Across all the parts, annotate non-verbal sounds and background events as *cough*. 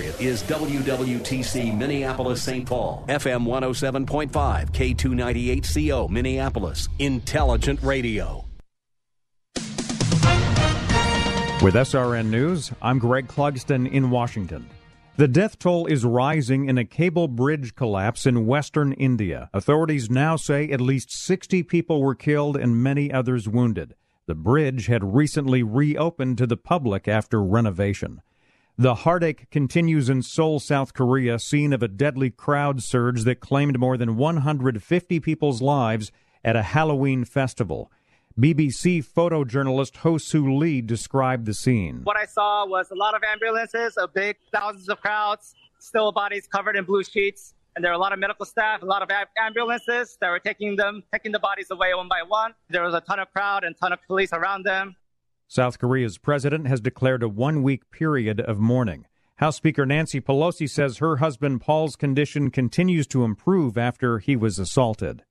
Is WWTC Minneapolis St. Paul, FM 107.5, K298CO Minneapolis, Intelligent Radio. With SRN News, I'm Greg Clugston in Washington. The death toll is rising in a cable bridge collapse in western India. Authorities now say at least 60 people were killed and many others wounded. The bridge had recently reopened to the public after renovation. The heartache continues in Seoul, South Korea, scene of a deadly crowd surge that claimed more than 150 people's lives at a Halloween festival. BBC photojournalist Ho Soo Lee described the scene. What I saw was a lot of ambulances, a big thousands of crowds, still bodies covered in blue sheets, and there were a lot of medical staff, a lot of ambulances that were taking them, taking the bodies away one by one. There was a ton of crowd and ton of police around them. South Korea's president has declared a one week period of mourning. House Speaker Nancy Pelosi says her husband Paul's condition continues to improve after he was assaulted.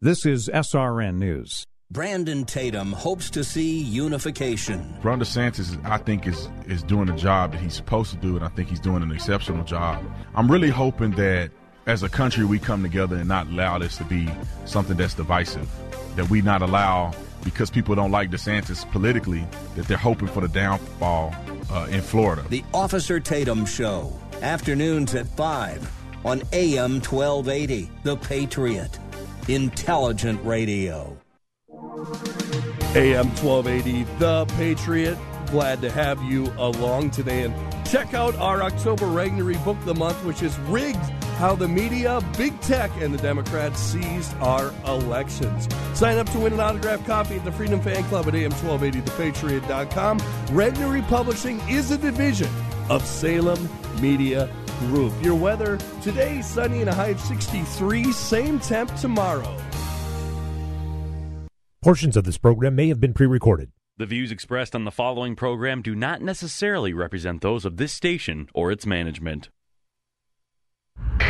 This is SRN News. Brandon Tatum hopes to see unification. Ron DeSantis, I think, is is doing the job that he's supposed to do, and I think he's doing an exceptional job. I'm really hoping that as a country we come together and not allow this to be something that's divisive. That we not allow because people don't like DeSantis politically, that they're hoping for the downfall uh, in Florida. The Officer Tatum Show, afternoons at 5 on AM 1280, The Patriot. Intelligent Radio. AM 1280, The Patriot. Glad to have you along today and check out our October Regnery Book of the Month, which is Rigged How the Media, Big Tech, and the Democrats Seized Our Elections. Sign up to win an autographed copy at the Freedom Fan Club at am1280thepatriot.com. Regnery Publishing is a division of Salem Media Group. Your weather today, sunny and a high of 63, same temp tomorrow. Portions of this program may have been pre recorded. The views expressed on the following program do not necessarily represent those of this station or its management.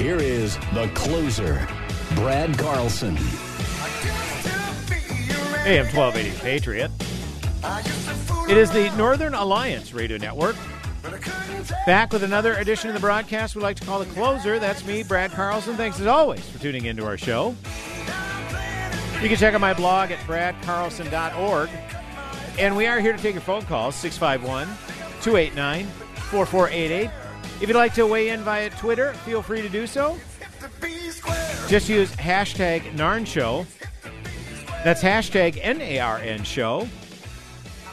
here is the closer, Brad Carlson. AM 1280 Patriot. It is the Northern Alliance Radio Network. Back with another edition of the broadcast we like to call the closer. That's me, Brad Carlson. Thanks as always for tuning into our show. You can check out my blog at bradcarlson.org. And we are here to take your phone calls 651 289 4488. If you'd like to weigh in via Twitter, feel free to do so. Just use hashtag NARN Show. That's hashtag N A R N Show.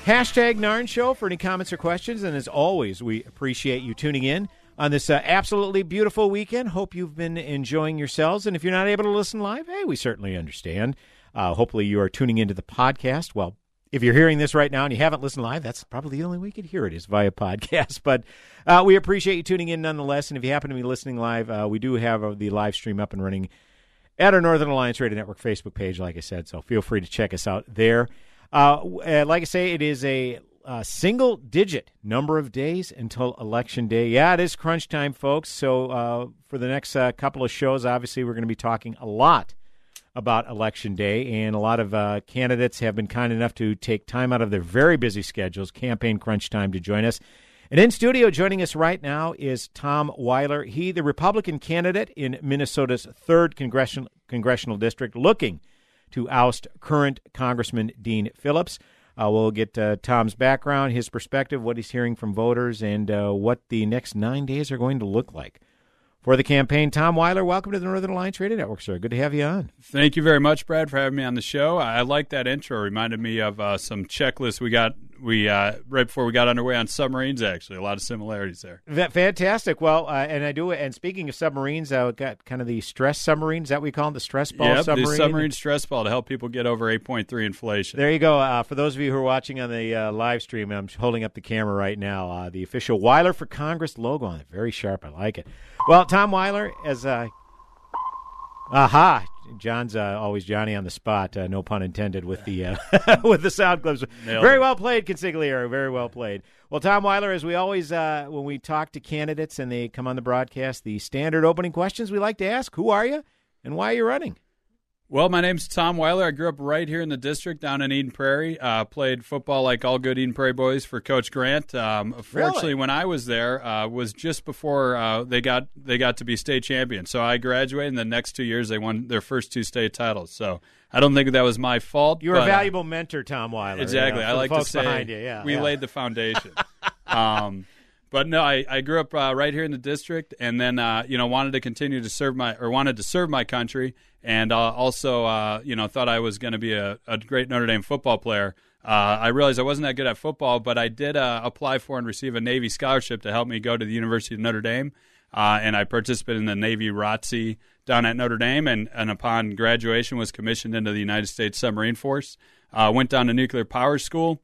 Hashtag NARN Show for any comments or questions. And as always, we appreciate you tuning in on this uh, absolutely beautiful weekend. Hope you've been enjoying yourselves. And if you're not able to listen live, hey, we certainly understand. Uh, hopefully, you are tuning into the podcast. Well, if you're hearing this right now and you haven't listened live, that's probably the only way you could hear it is via *laughs* podcast. But uh, we appreciate you tuning in nonetheless. And if you happen to be listening live, uh, we do have uh, the live stream up and running at our Northern Alliance Radio Network Facebook page, like I said. So feel free to check us out there. Uh, like I say, it is a uh, single digit number of days until election day. Yeah, it is crunch time, folks. So uh, for the next uh, couple of shows, obviously, we're going to be talking a lot about election day, and a lot of uh, candidates have been kind enough to take time out of their very busy schedules, campaign crunch time, to join us. And in studio, joining us right now is Tom Weiler. He, the Republican candidate in Minnesota's third congressional congressional district, looking to oust current Congressman Dean Phillips. Uh, we'll get uh, Tom's background, his perspective, what he's hearing from voters, and uh, what the next nine days are going to look like for the campaign. Tom Weiler, welcome to the Northern Alliance Radio Network, sir. Good to have you on. Thank you very much, Brad, for having me on the show. I like that intro. It reminded me of uh, some checklists we got we uh, right before we got underway on submarines. Actually, a lot of similarities there. That, Fantastic. Well, uh, and I do. And speaking of submarines, I uh, got kind of the stress submarines that we call them, the stress ball yep, submarine. the submarine stress ball to help people get over eight point three inflation. There you go. Uh, for those of you who are watching on the uh, live stream, I'm holding up the camera right now. Uh, the official Weiler for Congress logo on it, very sharp. I like it. Well, Tom Weiler, as uh, aha, John's uh, always Johnny on the spot. Uh, no pun intended with the uh, *laughs* with the sound clips. Nailed Very it. well played, consigliere. Very well played. Well, Tom Weiler, as we always uh, when we talk to candidates and they come on the broadcast, the standard opening questions we like to ask: Who are you, and why are you running? Well, my name's Tom Weiler. I grew up right here in the district down in Eden Prairie. Uh, played football like all good Eden Prairie boys for Coach Grant. Um, fortunately, when I was there, uh, was just before uh, they got they got to be state champions. So I graduated, and the next two years they won their first two state titles. So I don't think that was my fault. You're a but, uh, valuable mentor, Tom Weiler. Exactly. you know, I like to say behind you. Yeah, we yeah. laid the foundation. *laughs* um, but no, I, I grew up uh, right here in the district, and then uh, you know wanted to continue to serve my or wanted to serve my country, and uh, also uh, you know thought I was going to be a, a great Notre Dame football player. Uh, I realized I wasn't that good at football, but I did uh, apply for and receive a Navy scholarship to help me go to the University of Notre Dame, and I participated in the Navy ROTC down at Notre Dame, and, and upon graduation was commissioned into the United States Submarine Force. Went down to nuclear power school,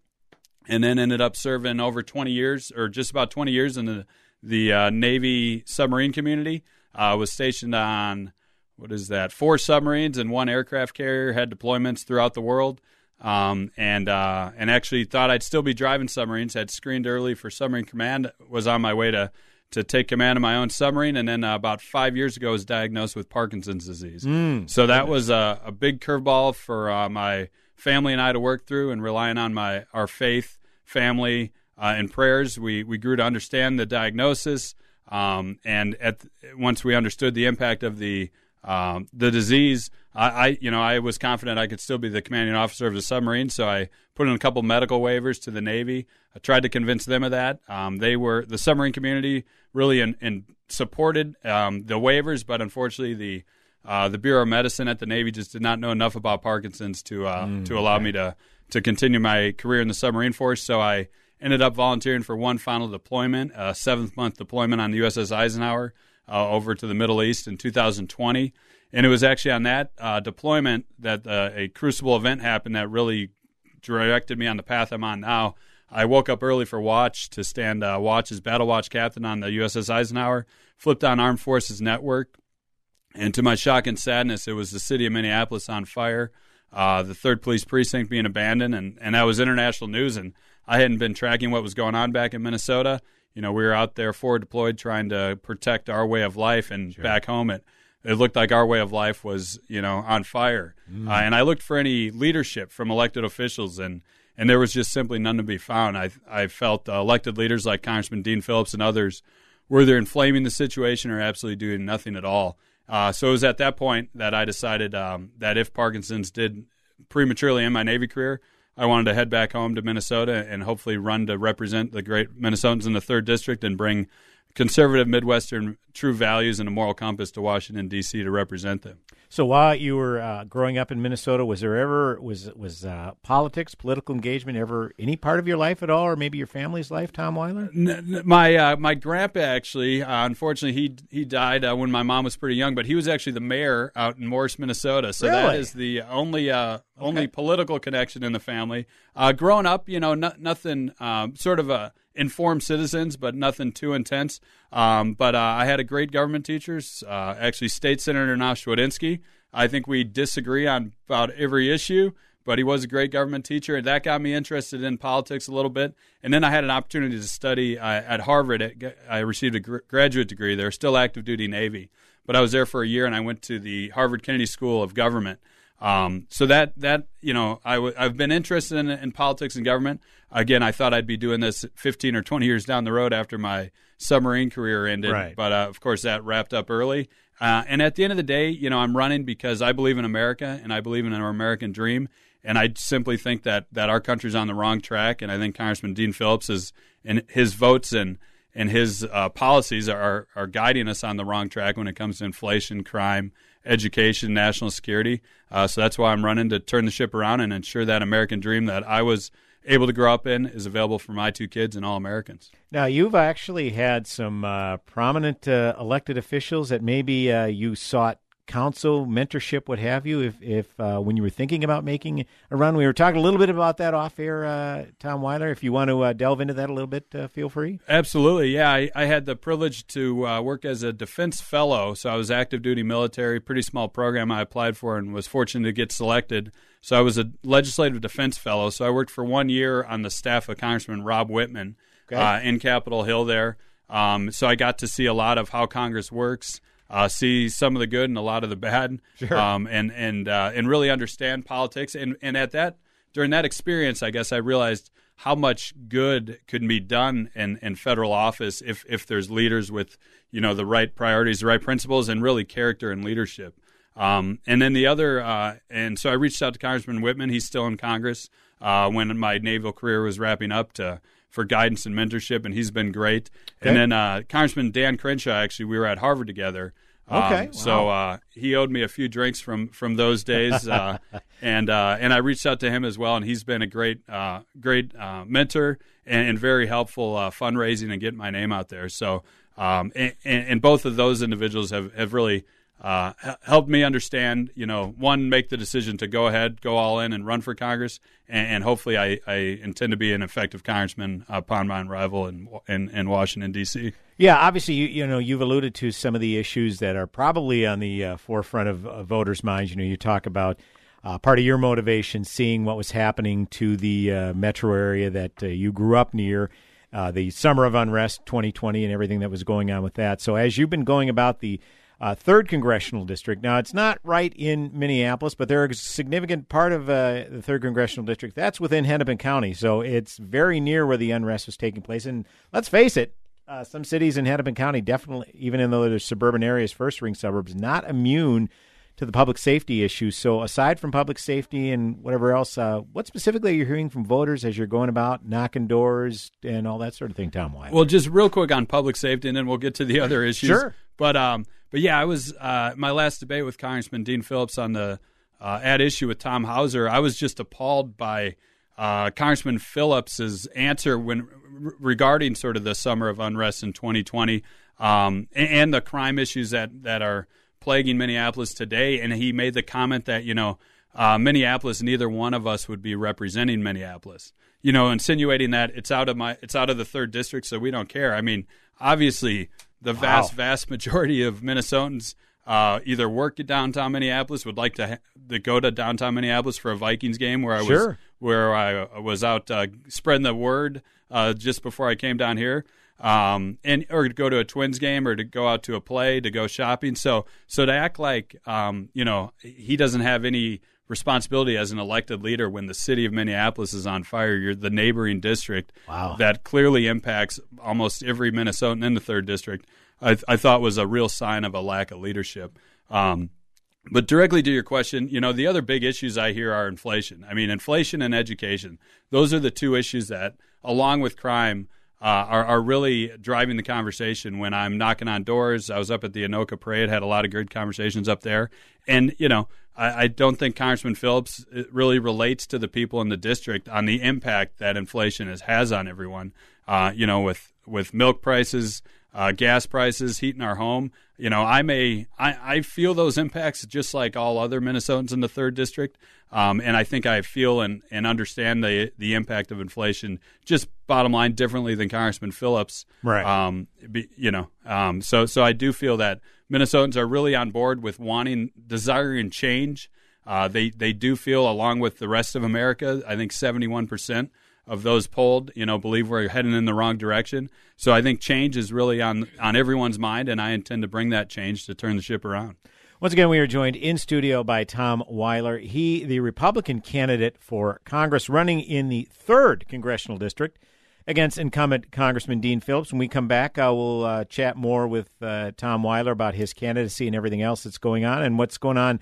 and then ended up serving over 20 years, or just about 20 years in the the uh, Navy submarine community. Uh, was stationed on what is that? Four submarines and one aircraft carrier. Had deployments throughout the world, um, and uh, and actually thought I'd still be driving submarines. Had screened early for submarine command. Was on my way to to take command of my own submarine, and then uh, about five years ago was diagnosed with Parkinson's disease. Mm. So that was a, a big curveball for uh, my family and I to work through, and relying on my our faith, family, uh, and prayers. We we grew to understand the diagnosis, um, and at once we understood the impact of the um, the disease, I, I you know I was confident I could still be the commanding officer of the submarine. So I put in a couple medical waivers to the Navy. I tried to convince them of that. Um, they were the submarine community really in supported um, the waivers, but unfortunately the uh, the Bureau of Medicine at the Navy just did not know enough about Parkinson's to uh, Mm, to allow me to to continue my career in the submarine force. So I ended up volunteering for one final deployment, a seventh month deployment on the USS Eisenhower uh, over to the Middle East in 2020. And it was actually on that uh, deployment that uh, a crucible event happened that really directed me on the path I'm on now. I woke up early for watch to stand uh, watch as battle watch captain on the USS Eisenhower, flipped on Armed Forces Network, and to my shock and sadness, it was the city of Minneapolis on fire, uh, the third police precinct being abandoned, and, and that was international news. And I hadn't been tracking what was going on back in Minnesota. You know, we were out there forward deployed trying to protect our way of life, and back home it it looked like our way of life was you know on fire. Mm. Uh, and I looked for any leadership from elected officials, and and there was just simply none to be found. I I felt uh, elected leaders like Congressman Dean Phillips and others were either inflaming the situation or absolutely doing nothing at all. Uh, so it was at that point that I decided um, that if Parkinson's did prematurely end my Navy career, I wanted to head back home to Minnesota and hopefully run to represent the great Minnesotans in the third district and bring conservative Midwestern true values and a moral compass to Washington D.C. to represent them. So while you were uh, growing up in Minnesota, was there ever was was uh, politics, political engagement ever any part of your life at all, or maybe your family's life, Tom Weiler? N- My uh, my grandpa actually, uh, unfortunately, he he died uh, when my mom was pretty young, but he was actually the mayor out in Morris, Minnesota. So that Really? is the only uh, only political connection in the family. Uh, growing up, you know, no, nothing um, sort of a informed citizens, but nothing too intense. Um, but uh, I had a great government teachers, uh, actually State Senator Nash Wadinsky. I think we disagree on about every issue, but he was a great government teacher, and that got me interested in politics a little bit. And then I had an opportunity to study uh, at Harvard. I received a gr- graduate degree there, still active duty Navy, but I was there for a year, and I went to the Harvard Kennedy School of Government. Um, so that that you know, i w- I've been interested in, in politics and government. Again, I thought I'd be doing this 15 or 20 years down the road after my submarine career ended, Right. but uh, of course that wrapped up early. Uh, and at the end of the day, you know, I'm running because I believe in America and I believe in our American dream. and I simply think that that our country's on the wrong track. And I think Congressman Dean Phillips is and his votes and and his uh, policies are are guiding us on the wrong track when it comes to inflation, crime, education, national security. Uh, so that's why I'm running to turn the ship around and ensure that American dream that I was able to grow up in is available for my two kids and all Americans. Now, you've actually had some uh, prominent uh, elected officials that maybe uh, you sought counsel, mentorship, what have you, if, if uh, when you were thinking about making a run. We were talking a little bit about that off air, uh, Tom Weiler. If you want to uh, delve into that a little bit, uh, feel free. Absolutely. Yeah, I, I had the privilege to uh, work as a defense fellow. So I was active duty military, pretty small program I applied for and was fortunate to get selected. So I was a legislative defense fellow. So I worked for one year on the staff of Congressman Rob Wittman okay. Uh, in Capitol Hill there. Um, so I got to see a lot of how Congress works uh, see some of the good and a lot of the bad, sure. um, and and uh, and really understand politics. And and at that during that experience, I guess I realized how much good could be done in, in federal office if if there's leaders with you know the right priorities, the right principles, and really character and leadership. Um, and then the other, uh, and so I reached out to Congressman Wittman. He's still in Congress uh, when my naval career was wrapping up to for guidance and mentorship, and he's been great. Okay. And then uh, Congressman Dan Crenshaw, actually, we were at Harvard together. Um, okay. Um, so uh, he owed me a few drinks from from those days, uh, *laughs* and uh, and I reached out to him as well, and he's been a great uh, great uh, mentor and, and, very helpful uh, fundraising and getting my name out there. So um, and, and, both of those individuals have have really uh, helped me understand, you know, one, make the decision to go ahead, go all in, and run for Congress, and, and hopefully, I, I, intend to be an effective congressman upon my arrival in, in, in Washington D.C. Yeah, obviously, you, you know, you've alluded to some of the issues that are probably on the uh, forefront of voters' minds. You know, you talk about uh, part of your motivation, seeing what was happening to the uh, metro area that uh, you grew up near. Uh, the summer of unrest 2020 and everything that was going on with that. So, as you've been going about the uh, third congressional district. Now, it's not right in Minneapolis, but there is a significant part of uh, the third congressional district that's within Hennepin County, so it's very near where the unrest was taking place. And let's face it, uh, some cities in Hennepin County definitely, even in the suburban areas, first ring suburbs, not immune to the public safety issues. So, aside from public safety and whatever else, uh, what specifically are you hearing from voters as you're going about knocking doors and all that sort of thing, Tom Weiler? Well, just real quick on public safety, and then we'll get to the other issues. Sure. But um, but yeah, I was uh, my last debate with Congressman Dean Phillips on the uh, at issue with Tom Hauser. I was just appalled by uh, Congressman Phillips's answer when regarding sort of the summer of unrest in 2020 um, and, and, the crime issues that that are plaguing Minneapolis today. And he made the comment that you know uh, Minneapolis, neither one of us would be representing Minneapolis. You know, insinuating that it's out of my it's out of the third district, so we don't care. I mean, obviously the vast, wow. vast majority of Minnesotans uh, either work at downtown Minneapolis, would like to, ha- to go to downtown Minneapolis for a Vikings game where I sure. was where I was out uh, spreading the word uh, just before I came down here, um, and or to go to a Twins game or to go out to a play to go shopping. So so to act like um, you know he doesn't have any responsibility as an elected leader when the city of Minneapolis is on fire. You're the neighboring district wow. that clearly impacts almost every Minnesotan in the third district. I, I thought was a real sign of a lack of leadership. Um, but directly to your question, you know, the other big issues I hear are inflation. I mean, inflation and education. Those are the two issues that, along with crime, uh, are, are really driving the conversation when I'm knocking on doors. I was up at the Anoka Parade, had a lot of good conversations up there. And, you know, I, I don't think Congressman Phillips uh, really relates to the people in the district on the impact that inflation has, has on everyone. Uh, you know, with, with milk prices, uh, gas prices, heating our home. You know, I may I, I feel those impacts just like all other Minnesotans in the third district, um, and I think I feel and, and understand the the impact of inflation. Just bottom line, differently than Congressman Phillips, right? Um, be, you know, um, so so I do feel that Minnesotans are really on board with wanting, desiring change. Uh, they they do feel, along with the rest of America, I think seventy one percent of those polled, you know, believe we're heading in the wrong direction. So I think change is really on on everyone's mind, and I intend to bring that change to turn the ship around. Once again, we are joined in studio by Tom Weiler. He, the Republican candidate for Congress, running in the third congressional district against incumbent Congressman Dean Phillips. When we come back, uh, we'll uh, chat more with uh, Tom Weiler about his candidacy and everything else that's going on and what's going on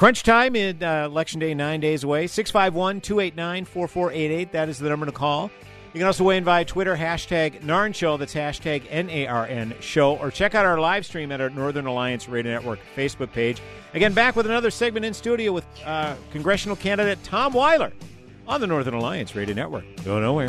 Crunch time in uh, Election Day, nine days away. 651 289 4488. That is the number to call. You can also weigh in via Twitter, hashtag NARN Show. That's hashtag N A R N Show. Or check out our live stream at our Northern Alliance Radio Network Facebook page. Again, back with another segment in studio with uh, congressional candidate Tom Weiler on the Northern Alliance Radio Network. Go nowhere.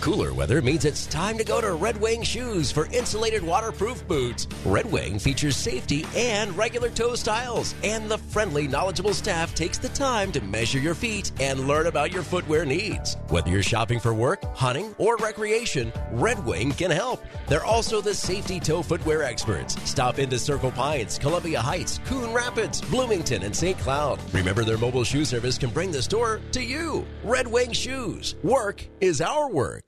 Cooler weather means it's time to go to Red Wing Shoes for insulated waterproof boots. Red Wing features safety and regular toe styles, and the friendly, knowledgeable staff takes the time to measure your feet and learn about your footwear needs. Whether you're shopping for work, hunting, or recreation, Red Wing can help. They're also the safety toe footwear experts. Stop into Circle Pines, Columbia Heights, Coon Rapids, Bloomington, and St. Cloud. Remember, their mobile shoe service can bring the store to you. Red Wing Shoes. Work is our work.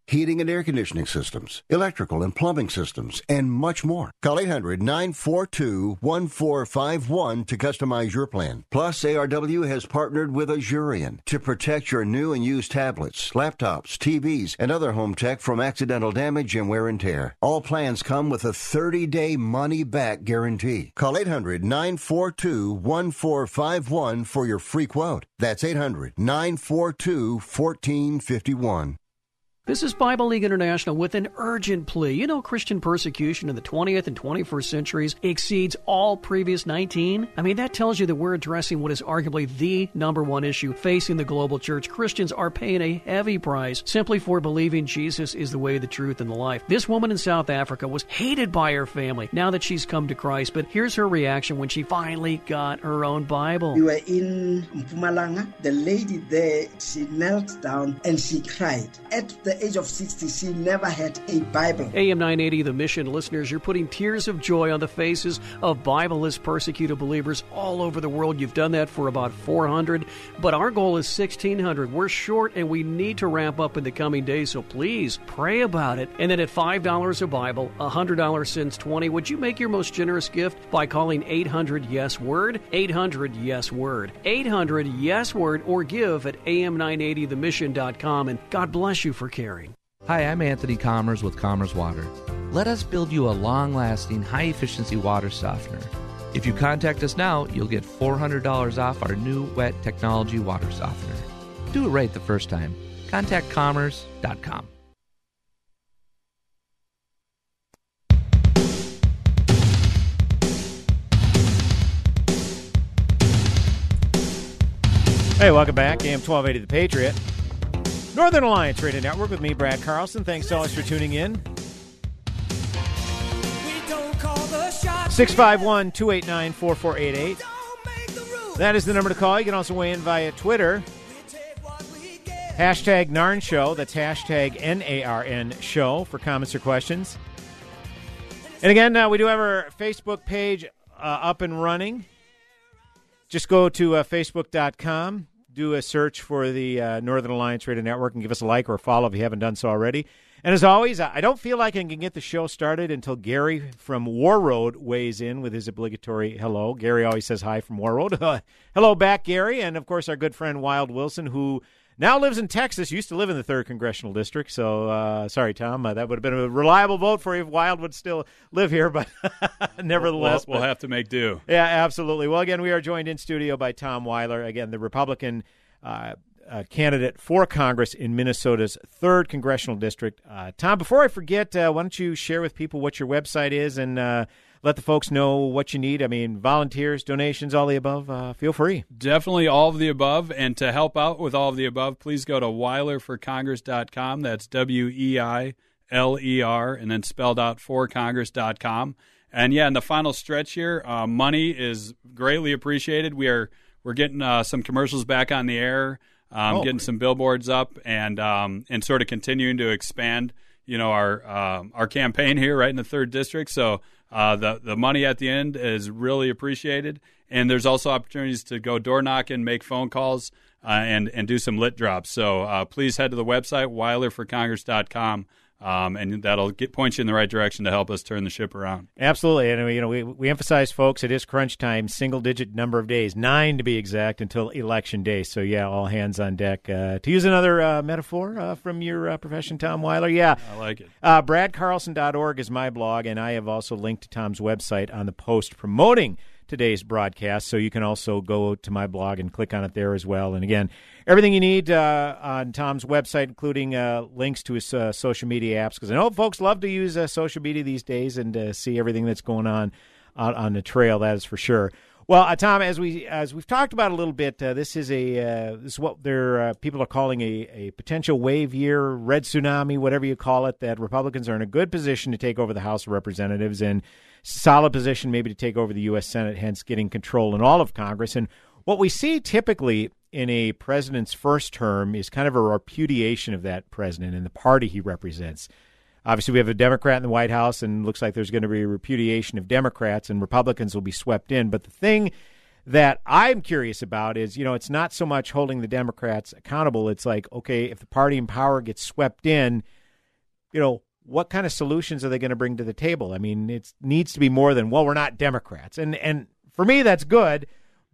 heating and air conditioning systems, electrical and plumbing systems, and much more. Call 800 942 1451 to customize your plan. Plus, ARW has partnered with Asurion to protect your new and used tablets, laptops, TVs, and other home tech from accidental damage and wear and tear. All plans come with a 30 day money back guarantee. Call 800 942 1451 for your free quote. That's 800 942 1451. This is Bible League International with an urgent plea. You know, Christian persecution in the 20th and 21st centuries exceeds all previous 19. I mean, that tells you that we're addressing what is arguably the number one issue facing the global church. Christians are paying a heavy price simply for believing Jesus is the way, the truth, and the life. This woman in South Africa was hated by her family now that she's come to Christ, but here's her reaction when she finally got her own Bible. We were in Mpumalanga. The lady there, she knelt down and she cried. At the age of 60, she never had a Bible. AM 980, the mission listeners, you're putting tears of joy on the faces of Bibleless persecuted believers all over the world. You've done that for about 400, but our goal is 1,600. We're short and we need to ramp up in the coming days, so please pray about it. And then at $5 a Bible, $100 since 20, would you make your most generous gift by calling 800 Yes Word? 800 Yes Word. 800 Yes Word or give at am980themission.com. And God bless you for caring. Hi, I'm Anthony Commerce with Commerce Water. Let us build you a long lasting, high efficiency water softener. If you contact us now, you'll get $400 off our new wet technology water softener. Do it right the first time. Contact commerce.com. Hey, welcome back. AM 1280 The Patriot. Northern Alliance Radio Network with me, Brad Carlson. Thanks so much for tuning in. 651 289 4488. That is the number to call. You can also weigh in via Twitter. Hashtag NARN Show. That's hashtag N A R N Show for comments or questions. And again, uh, we do have our Facebook page uh, up and running. Just go to uh, facebook.com do a search for the uh, Northern Alliance Radio Network and give us a like or a follow if you haven't done so already. And as always, I don't feel like I can get the show started until Gary from Warroad weighs in with his obligatory hello. Gary always says hi from Warroad. *laughs* hello back, Gary. And of course, our good friend Wild Wilson, who now lives in Texas, used to live in the 3rd Congressional District. So, uh, sorry, Tom. Uh, that would have been a reliable vote for you if Wild would still live here, but *laughs* nevertheless. We'll, we'll but, have to make do. Yeah, absolutely. Well, again, we are joined in studio by Tom Weiler, again, the Republican uh, uh, candidate for Congress in Minnesota's 3rd Congressional District. Uh, Tom, before I forget, uh, why don't you share with people what your website is and let the folks know what you need. I mean, volunteers, donations, all the above. Uh, feel free. Definitely all of the above. And to help out with all of the above, please go to weilerforcongress.com. That's W E I L E R, and then spelled out for congress.com. And yeah, in the final stretch here, uh, money is greatly appreciated. We are we're getting uh, some commercials back on the air, um, oh, getting some billboards up, and um, and sort of continuing to expand. You know our um, our campaign here, right in the third district. So uh, the the money at the end is really appreciated, and there's also opportunities to go door knocking, make phone calls, uh, and and do some lit drops. So uh, please head to the website weilerforcongress.com um, and that'll get point you in the right direction to help us turn the ship around. Absolutely, and you know we we emphasize, folks, it is crunch time, single digit number of days, nine to be exact, until election day. So yeah, all hands on deck. Uh, to use another uh, metaphor uh, from your uh, profession, Tom Weiler, yeah, I like it. Uh, BradCarlson.org is my blog, and I have also linked to Tom's website on the post promoting today's broadcast. So you can also go to my blog and click on it there as well. And again, everything you need uh, on Tom's website, including uh, links to his uh, social media apps, because I know folks love to use uh, social media these days and uh, see everything that's going on out on the trail. That is for sure. Well, uh, Tom, as we as we've talked about a little bit, uh, this is a uh, this is what they're uh, people are calling a, a potential wave year, red tsunami, whatever you call it. That Republicans are in a good position to take over the House of Representatives and solid position maybe to take over the U.S. Senate, hence getting control in all of Congress. And what we see typically in a president's first term is kind of a repudiation of that president and the party he represents. Obviously, we have a Democrat in the White House, and looks like there's going to be a repudiation of Democrats, and Republicans will be swept in. But the thing that I'm curious about is, you know, it's not so much holding the Democrats accountable. It's like, okay, if the party in power gets swept in, you know, what kind of solutions are they going to bring to the table? I mean, it needs to be more than well, we're not Democrats, and and for me that's good,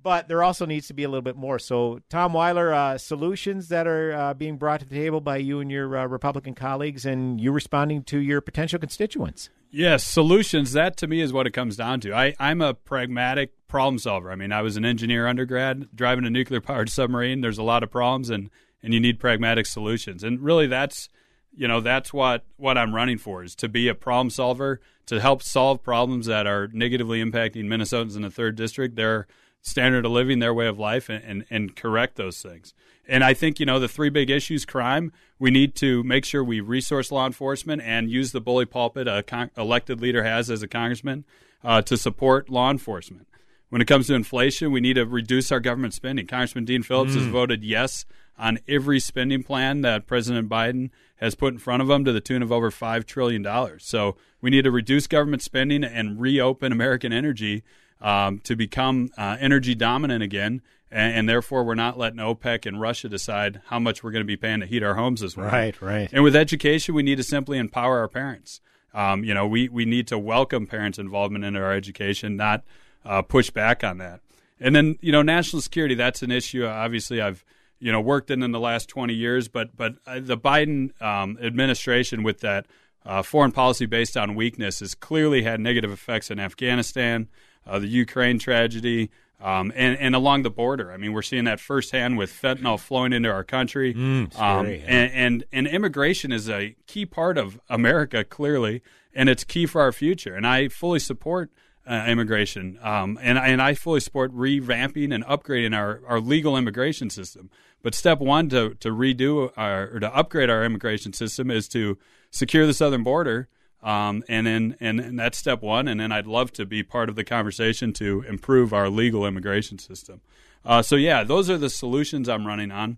but there also needs to be a little bit more. So, Tom Weiler, uh, solutions that are uh, being brought to the table by you and your uh, Republican colleagues, and you responding to your potential constituents. Yes, solutions. That to me is what it comes down to. I, I'm a pragmatic problem solver. I mean, I was an engineer undergrad, driving a nuclear powered submarine. There's a lot of problems, and and you need pragmatic solutions. And really, that's you know that's what what I'm running for is to be a problem solver to help solve problems that are negatively impacting Minnesotans in the third district their standard of living their way of life and, and, and correct those things and I think you know the three big issues crime we need to make sure we resource law enforcement and use the bully pulpit a con- elected leader has as a congressman uh, to support law enforcement when it comes to inflation we need to reduce our government spending Congressman Dean Phillips mm. has voted yes on every spending plan that President Biden has put in front of him to the tune of over $5 trillion. So we need to reduce government spending and reopen American energy um, to become uh, energy dominant again. And, and, therefore, we're not letting OPEC and Russia decide how much we're going to be paying to heat our homes this winter. Right, right. And with education, we need to simply empower our parents. Um, you know, we, we need to welcome parents' involvement in our education, not uh, push back on that. And then, you know, national security, that's an issue. Obviously, I've you know worked in in the last 20 years. But but uh, the Biden um, administration with that uh, foreign policy based on weakness has clearly had negative effects in Afghanistan, uh, the Ukraine tragedy. Um, and, and along the border, I mean, we're seeing that firsthand with fentanyl flowing into our country. Mm, um, and, and and immigration is a key part of America, clearly, and it's key for our future. And I fully support uh, immigration. Um, and, and I fully support revamping and upgrading our, our legal immigration system. But step one to, to redo our, or to upgrade our immigration system is to secure the southern border. Um, and then and, and that's step one. And then I'd love to be part of the conversation to improve our legal immigration system. Uh, so yeah, those are the solutions I'm running on.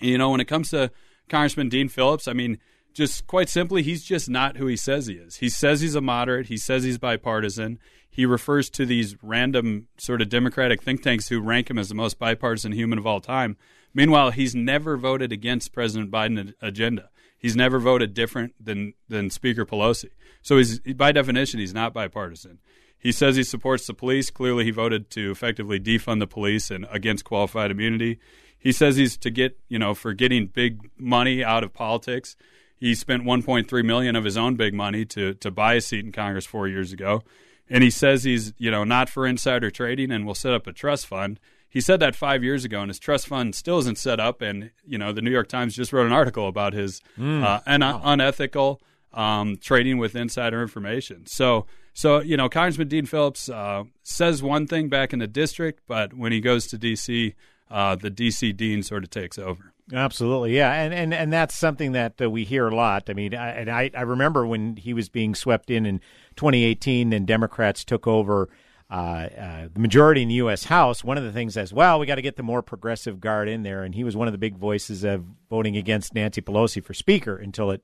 You know, when it comes to Congressman Dean Phillips, I mean, just quite simply, he's just not who he says he is. He says he's a moderate. He says he's bipartisan he refers to these random sort of Democratic think tanks who rank him as the most bipartisan human of all time. Meanwhile, he's never voted against President Biden's agenda. He's never voted different than than Speaker Pelosi. So he's by definition he's not bipartisan. He says he supports the police. Clearly, he voted to effectively defund the police and against qualified immunity. He says he's to get you know for getting big money out of politics. He spent 1.3 million of his own big money to to buy a seat in Congress four years ago and he says he's you know not for insider trading and will set up a trust fund. He said that five years ago, and his trust fund still isn't set up. And you know, the New York Times just wrote an article about his mm. uh, un- wow. unethical um, trading with insider information. So so you know, Congressman Dean Phillips uh, says one thing back in the district, but when he goes to D.C., uh, the D.C. dean sort of takes over. Absolutely, yeah, and and and that's something that uh, we hear a lot. I mean, I, and I I remember when he was being swept in in 2018, and Democrats took over. Uh, uh, the majority in the U.S. House, one of the things as well, we got to get the more progressive guard in there, and he was one of the big voices of voting against Nancy Pelosi for Speaker until it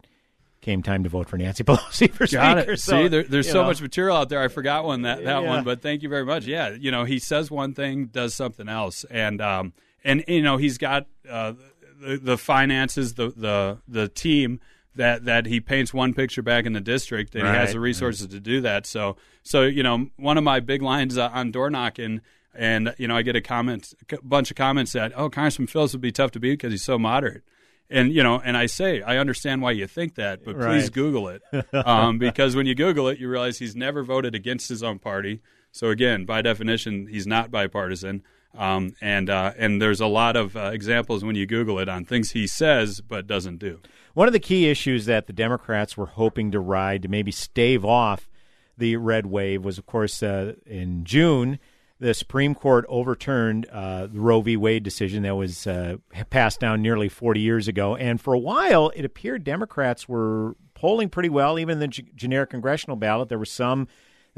came time to vote for Nancy *laughs* Pelosi for Got Speaker. it. So, See, there, there's so know. much material out there. I forgot one that that Yeah. one, but thank you very much. Yeah, you know, he says one thing, does something else, and um, and you know, he's got uh, the, the finances, the the the team that that he paints one picture back in the district, and he has the resources to do that. So so you know, one of my big lines uh, on door knocking. And you know, I get a comment, a bunch of comments that, "Oh, Congressman Phillips would be tough to beat because he's so moderate." And you know, and I say, I understand why you think that, but please Google it, *laughs* um, because when you Google it, you realize he's never voted against his own party. So again, by definition, he's not bipartisan. Um, and uh, and there's a lot of uh, examples when you Google it on things he says but doesn't do. One of the key issues that the Democrats were hoping to ride to maybe stave off the red wave was, of course, uh, in June, the Supreme Court overturned uh, the Roe v. Wade decision that was uh, passed down nearly 40 years ago. And for a while, it appeared Democrats were polling pretty well, even in the g- generic congressional ballot. There were some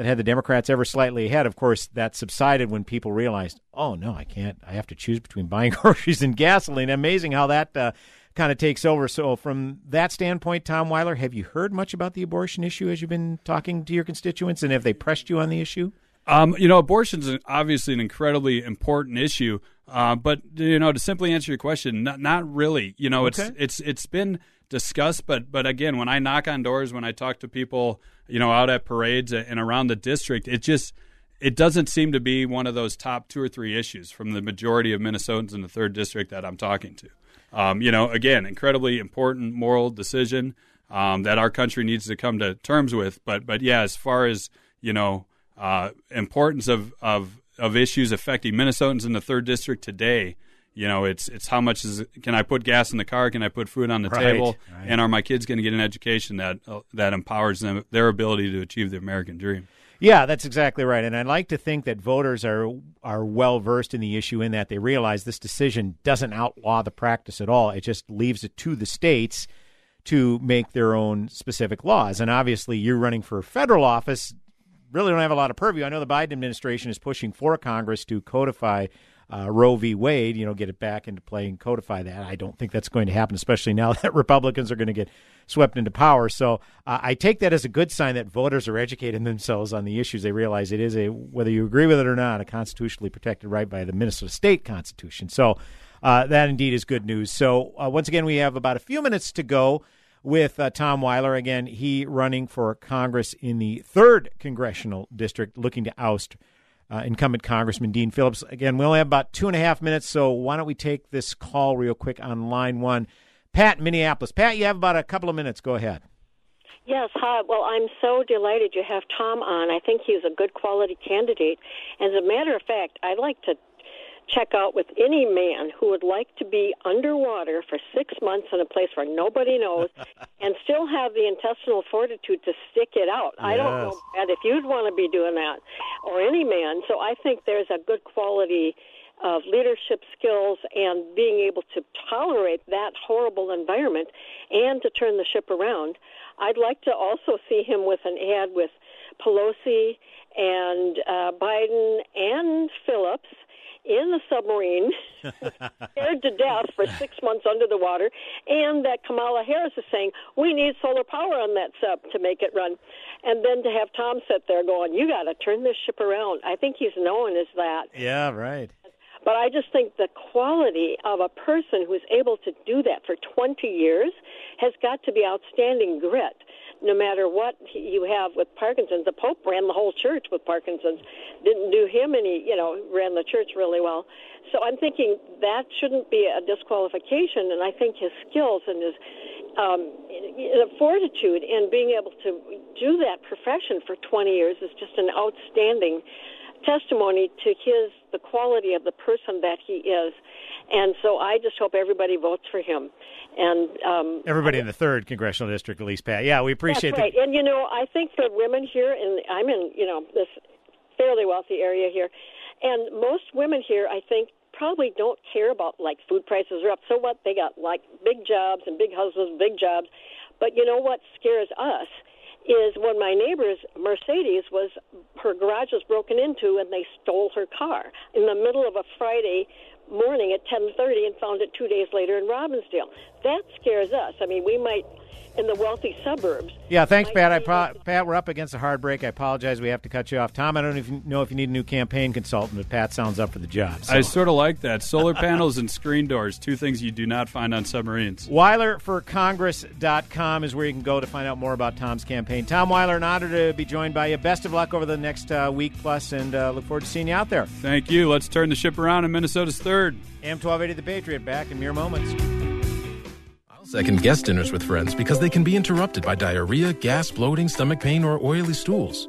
that had the Democrats ever slightly ahead. Of course, that subsided when people realized, oh, no, I can't. I have to choose between *laughs* buying groceries and gasoline. Amazing how that uh, kind of takes over. So, from that standpoint, Tom Weiler, have you heard much about the abortion issue as you've been talking to your constituents? And have they pressed you on the issue? Um, you know, abortion is obviously an incredibly important issue, uh, but you know, to simply answer your question, not, not really. You know, Okay. it's it's it's been discussed, but but again, when I knock on doors, when I talk to people, you know, out at parades and around the district, it just it doesn't seem to be one of those top two or three issues from the majority of Minnesotans in the third district that I'm talking to. Um, you know, again, incredibly important moral decision um, that our country needs to come to terms with. But but yeah, as far as you know, uh, importance of, of of issues affecting Minnesotans in the third district today. You know, it's it's how much is can I put gas in the car? Can I put food on the Right, table? right. And are my kids going to get an education that uh, that empowers them their ability to achieve the American dream? Yeah, that's exactly right. And I'd like to think that voters are are well versed in the issue in that they realize this decision doesn't outlaw the practice at all. It just leaves it to the states to make their own specific laws. And obviously, you're running for federal office, really don't have a lot of purview. I know the Biden administration is pushing for Congress to codify uh, Roe v. Wade, you know, get it back into play and codify that. I don't think that's going to happen, especially now *laughs* that Republicans are going to get swept into power. So uh, I take that as a good sign that voters are educating themselves on the issues. They realize it is a, whether you agree with it or not, a constitutionally protected right by the Minnesota State Constitution. So uh, that indeed is good news. So uh, once again, we have about a few minutes to go with uh, Tom Weiler. Again, he running for Congress in the third congressional district, looking to oust uh, incumbent Congressman Dean Phillips. Again, we only have about two and a half minutes, so why don't we take this call real quick on line one? Pat, Minneapolis. Pat, you have about a couple of minutes. Go ahead. Yes, hi. Well, I'm so delighted you have Tom on. I think he's a good quality candidate. As a matter of fact, I'd like to check out with any man who would like to be underwater for six months in a place where nobody knows *laughs* and still have the intestinal fortitude to stick it out. I don't know, Yes. Brad, if you'd want to be doing that or any man. So I think there's a good quality of leadership skills and being able to tolerate that horrible environment and to turn the ship around. I'd like to also see him with an ad with Pelosi and uh, Biden and Phillips in the submarine, *laughs* scared to death for six months under the water, and that Kamala Harris is saying we need solar power on that sub to make it run, and then to have Tom sit there going, "You got to turn this ship around." I think he's known as that. Yeah, right. But I just think the quality of a person who's able to do that for 20 years has got to be outstanding grit. No matter what you have with Parkinson's, the Pope ran the whole church with Parkinson's. Didn't do him any, you know, ran the church really well. So I'm thinking that shouldn't be a disqualification. And I think his skills and his um, fortitude in being able to do that profession for 20 years is just an outstanding testimony to his the quality of the person that he is. And so I just hope everybody votes for him. And um, Everybody in the third congressional district, at least, Pat. Yeah, we appreciate that. right. And you know, I think for women here, and I'm in you know this fairly wealthy area here, and most women here, I think, probably don't care about like food prices are up. So what? They got like big jobs and big houses, big jobs. But you know what scares us is when my neighbor's Mercedes was her garage was broken into and they stole her car in the middle of a Friday morning at 10:30 and found it 2 days later in Robbinsdale. That scares us. I mean, we might in the wealthy suburbs. Yeah, thanks, Pat. I pro- Pat, we're up against a hard break. I apologize. We have to cut you off. Tom, I don't know if you, know if you need a new campaign consultant, but Pat sounds up for the job. So. I sort of like that. Solar panels and screen doors, two things you do not find on submarines. WeilerForCongress.com is where you can go to find out more about Tom's campaign. Tom Weiler, an honor to be joined by you. Best of luck over the next uh, week plus, and uh, look forward to seeing you out there. Thank you. Let's turn the ship around in Minnesota's third. AM 1280 The Patriot back in mere moments. Second guest dinners with friends because they can be interrupted by diarrhea, gas, bloating, stomach pain, or oily stools.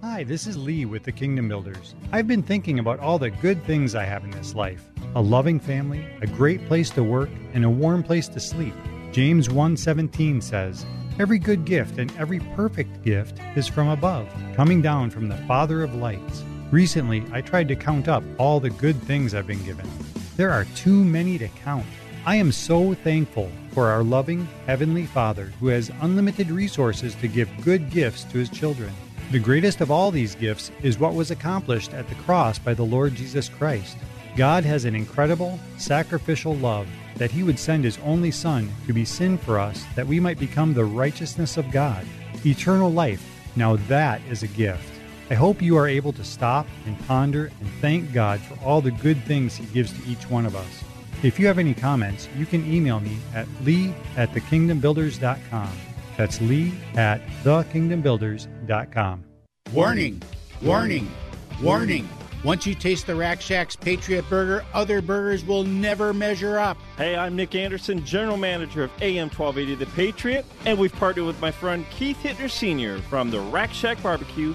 Hi, this is Lee with the Kingdom Builders. I've been thinking about all the good things I have in this life a loving family, a great place to work, and a warm place to sleep. James 1:17 says, "Every good gift and every perfect gift is from above, coming down from the Father of lights." Recently, I tried to count up all the good things I've been given. There are too many to count. I am so thankful for our loving Heavenly Father who has unlimited resources to give good gifts to His children. The greatest of all these gifts is what was accomplished at the cross by the Lord Jesus Christ. God has an incredible, sacrificial love that He would send His only Son to be sin for us that we might become the righteousness of God. Eternal life, now that is a gift. I hope you are able to stop and ponder and thank God for all the good things He gives to each one of us. If you have any comments, you can email me at lee at thekingdombuilders.com. That's lee at thekingdombuilders.com. Warning, warning, warning. Once you taste the Rack Shack's Patriot Burger, other burgers will never measure up. Hey, I'm Nick Anderson, General Manager of AM 1280 The Patriot, and we've partnered with my friend Keith Hittner Sr. from the Rack Shack Barbecue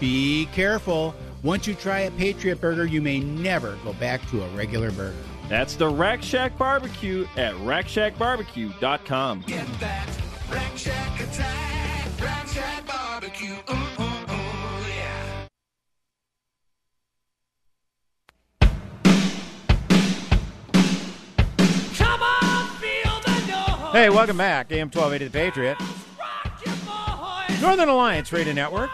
Be careful. Once you try a Patriot Burger, you may never go back to a regular burger. That's the Rack Shack Barbecue at rackshackbarbecue.com. Get that Rack Shack attack, Rack Shack Barbecue. Ooh, ooh, ooh, yeah. Come on, feel the noise. Hey, welcome back. AM 1280 The Patriot. Northern Alliance Radio Network.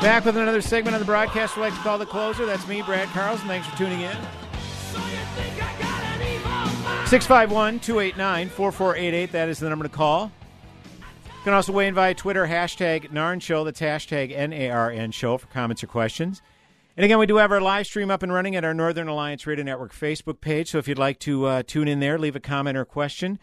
Back with another segment of the broadcast we like to call The Closer. That's me, Brad Carlson. Thanks for tuning in. 651 289 4488. That is the number to call. You can also weigh in via Twitter, hashtag NARN Show. That's hashtag N A R N Show for comments or questions. And again, we do have our live stream up and running at our Northern Alliance Radio Network Facebook page. So if you'd like to uh, tune in there, leave a comment or question.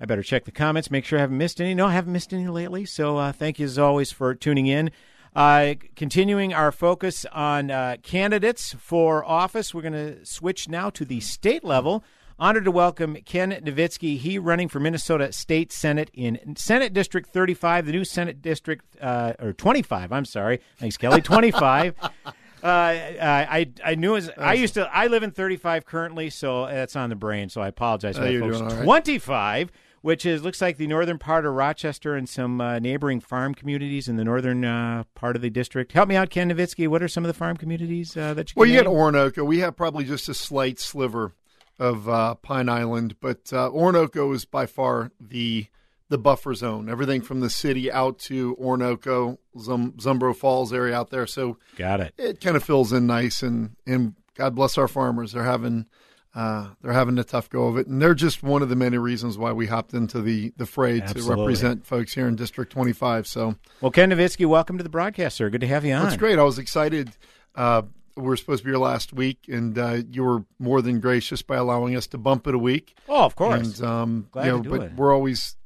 I better check the comments, make sure I haven't missed any. No, I haven't missed any lately. So uh, thank you as always for tuning in. Uh, continuing our focus on uh, candidates for office, we're going to switch now to the state level. Honored to welcome Ken Navitsky. He running for Minnesota State Senate in Senate District 35, the new Senate District, uh, or 25, I'm sorry. Thanks, Kelly. *laughs* 25. Uh, I I knew as I used to. I live in 35 currently, so that's on the brain. So I apologize for Oh, folks. doing all right. 25, which is looks like the northern part of Rochester and some uh, neighboring farm communities in the northern uh, part of the district. Help me out, Ken Navitsky. What are some of the farm communities uh, that you? Well, can you got name? Oronoco. We have probably just a slight sliver of uh, Pine Island, but uh, Oronoco is by far the the buffer zone. Everything from the city out to Oronoco, Zum, Zumbro Falls area out there. So got it. It kind of fills in nice, and and God bless our farmers. They're having. Uh, they're having a tough go of it, and they're just one of the many reasons why we hopped into the the fray Absolutely. to represent folks here in District 25. So, Well, Ken Navitsky, welcome to the broadcast, sir. Good to have you on. that's great. I was excited. Uh, we were supposed to be here last week, and uh, you were more than gracious by allowing us to bump it a week. Oh, of course. And um, Glad you know, to do but it. we're always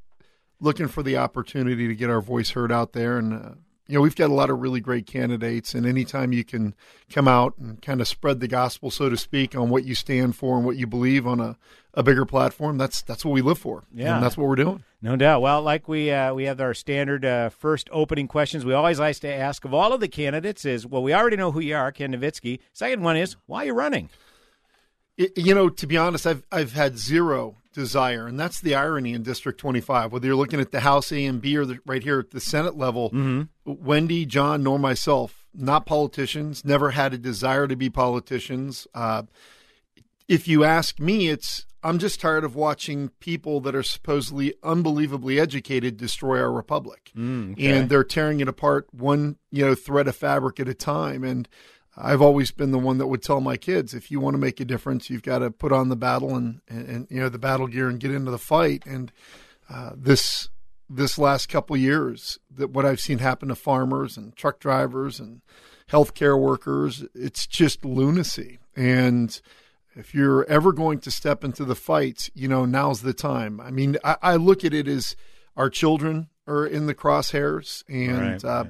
looking for the opportunity to get our voice heard out there, and uh, you know, we've got a lot of really great candidates. And anytime you can come out and kind of spread the gospel, so to speak, on what you stand for and what you believe on a, a bigger platform, that's that's what we live for. Yeah, and that's what we're doing. No doubt. Well, like we uh, we have our standard uh, first opening questions. We always like to ask of all of the candidates is well, we already know who you are, Ken Navitsky. Second one is why are you running? It, you know, to be honest, I've I've had zero desire, and that's the irony in District 25. Whether you're looking at the House A and B or the, right here at the Senate level, Wendy, John, nor myself, not politicians, never had a desire to be politicians. Uh, if you ask me, it's I'm just tired of watching people that are supposedly unbelievably educated destroy our republic, Mm, okay. and they're tearing it apart one you know thread of fabric at a time. And I've always been the one that would tell my kids, if you want to make a difference, you've got to put on the battle and, and, and you know the battle gear and get into the fight. And uh, this this last couple of years, that what I've seen happen to farmers and truck drivers and healthcare workers, it's just lunacy. And if you're ever going to step into the fight, you know now's the time. I mean, I, I look at it as our children are in the crosshairs, and Right, uh,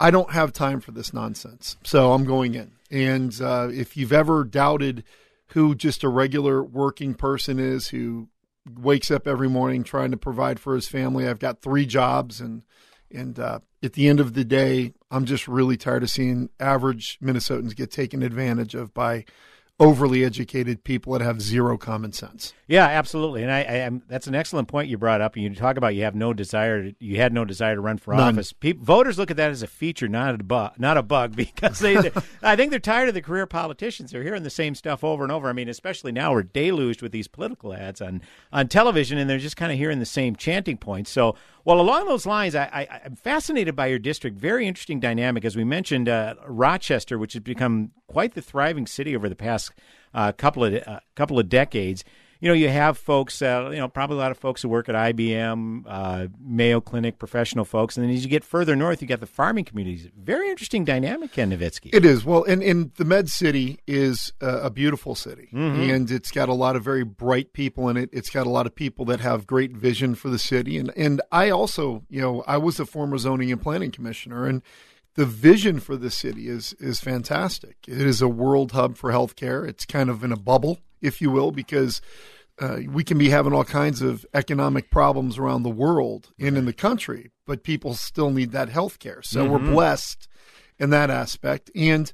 I don't have time for this nonsense. So I'm going in. And uh, if you've ever doubted who just a regular working person is who wakes up every morning trying to provide for his family, I've got three jobs and and uh, at the end of the day, I'm just really tired of seeing average Minnesotans get taken advantage of by overly educated people that have zero common sense. Yeah, absolutely, and I, I am, that's an excellent point you brought up. And you talk about you have no desire, you had no desire to run for None. office. People, voters look at that as a feature, not a bug, not a bug, *laughs* because they, I think they're tired of the career politicians. They're hearing the same stuff over and over. I mean, especially now we're deluged with these political ads on on television, and they're just kind of hearing the same chanting points. So, well, along those lines, I, I'm fascinated by your district. Very interesting dynamic, as we mentioned, uh, Rochester, which has become quite the thriving city over the past uh, couple of uh, couple of decades. You know, you have folks, uh, you know, probably a lot of folks who work at IBM, uh, Mayo Clinic, professional folks, and then as you get further north, you got the farming communities. Very interesting dynamic, Ken Navitsky. It is well, and, and the Med City is a, a beautiful city, Mhm. and it's got a lot of very bright people in it. It's got a lot of people that have great vision for the city, and and I also, you know, I was a former zoning and planning commissioner, and the vision for the city is is fantastic. It is a world hub for healthcare. It's kind of in a bubble, if you will, because uh, we can be having all kinds of economic problems around the world and in the country, but people still need that health care. So we're Mhm. blessed in that aspect. And,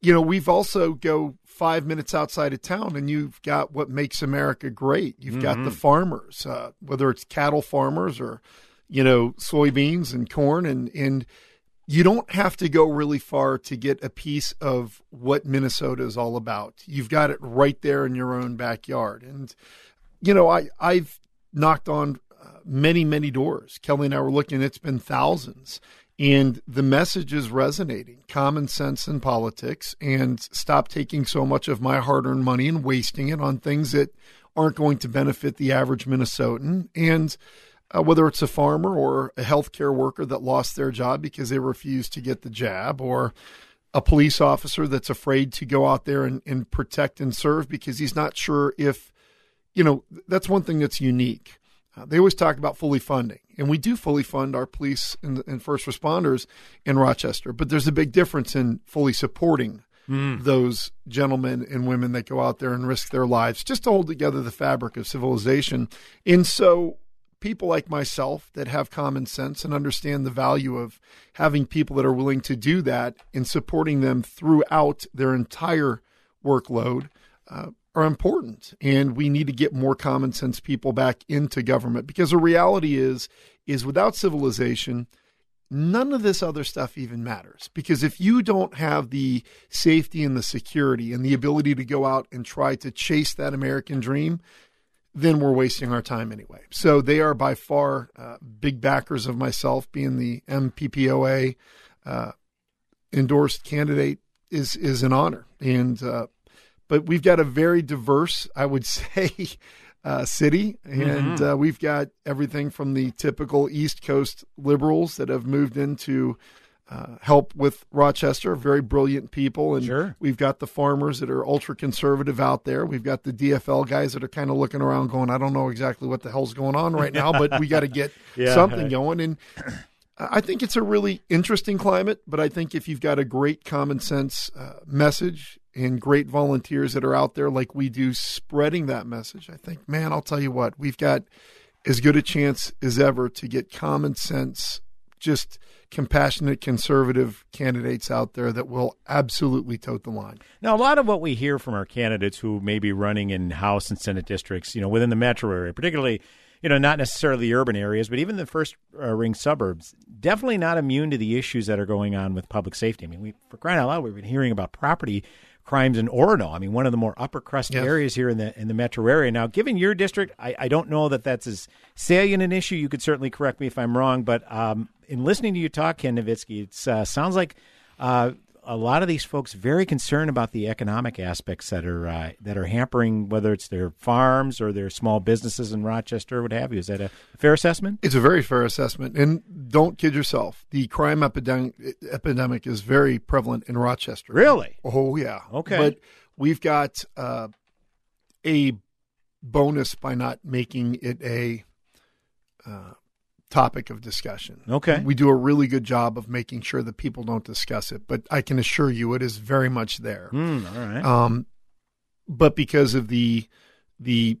you know, we've also go five minutes outside of town and you've got what makes America great. You've got the Mhm. farmers, uh, whether it's cattle farmers or, you know, soybeans and corn and, and, you don't have to go really far to get a piece of what Minnesota is all about. You've got it right there in your own backyard. And, you know, I, I've knocked on uh, many, many doors. Kelly and I were looking, it's been thousands. And the message is resonating common sense in politics and stop taking so much of my hard earned money and wasting it on things that aren't going to benefit the average Minnesotan. And, uh, whether it's a farmer or a healthcare worker that lost their job because they refused to get the jab, or a police officer that's afraid to go out there and, and protect and serve because he's not sure if, you know, that's one thing that's unique. Uh, they always talk about fully funding, and we do fully fund our police and, and first responders in Rochester, but there's a big difference in fully supporting mm. those gentlemen and women that go out there and risk their lives just to hold together the fabric of civilization. And so people like myself that have common sense and understand the value of having people that are willing to do that and supporting them throughout their entire workload uh, are important. And we need to get more common sense people back into government because the reality is is without civilization, none of this other stuff even matters. Because if you don't have the safety and the security and the ability to go out and try to chase that American dream, then we're wasting our time anyway. So they are by far uh, big backers of myself being the MPPOA uh, endorsed candidate is is an honor. And uh, but we've got a very diverse, I would *laughs* say, uh, city, and Mhm. uh, we've got everything from the typical East Coast liberals that have moved into. Uh, help with Rochester, very brilliant people, and Sure. we've got the farmers that are ultra conservative out there. We've got the DFL guys that are kind of looking around, going, "I don't know exactly what the hell's going on right now, but we got to get *laughs* Yeah. something going." And I think it's a really interesting climate, but I think if you've got a great common sense uh, message and great volunteers that are out there like we do spreading that message, I think, man, I'll tell you what, we've got as good a chance as ever to get common sense, just compassionate conservative candidates out there that will absolutely tote the line. Now, a lot of what we hear from our candidates who may be running in House and Senate districts, you know, within the metro area, particularly, you know, not necessarily the urban areas, but even the first uh, ring suburbs, definitely not immune to the issues that are going on with public safety. I mean, we, for crying out loud, we've been hearing about property crimes in Orono. I mean, one of the more upper crust Yes. areas here in the in the metro area. Now, given your district, I, I don't know that that's as salient an issue. You could certainly correct me if I'm wrong, but um, in listening to you talk, Ken Navitsky, it uh, sounds like uh, a lot of these folks very concerned about the economic aspects that are uh, that are hampering whether it's their farms or their small businesses in Rochester, or what have you. Is that a fair assessment? It's a very fair assessment. And don't kid yourself. The crime epidemic, epidemic is very prevalent in Rochester. Really? Oh, yeah. Okay. But we've got uh, a bonus by not making it a uh, topic of discussion. Okay. We do a really good job of making sure that people don't discuss it, but I can assure you it is very much there. Hmm, all right. Um, but because of the the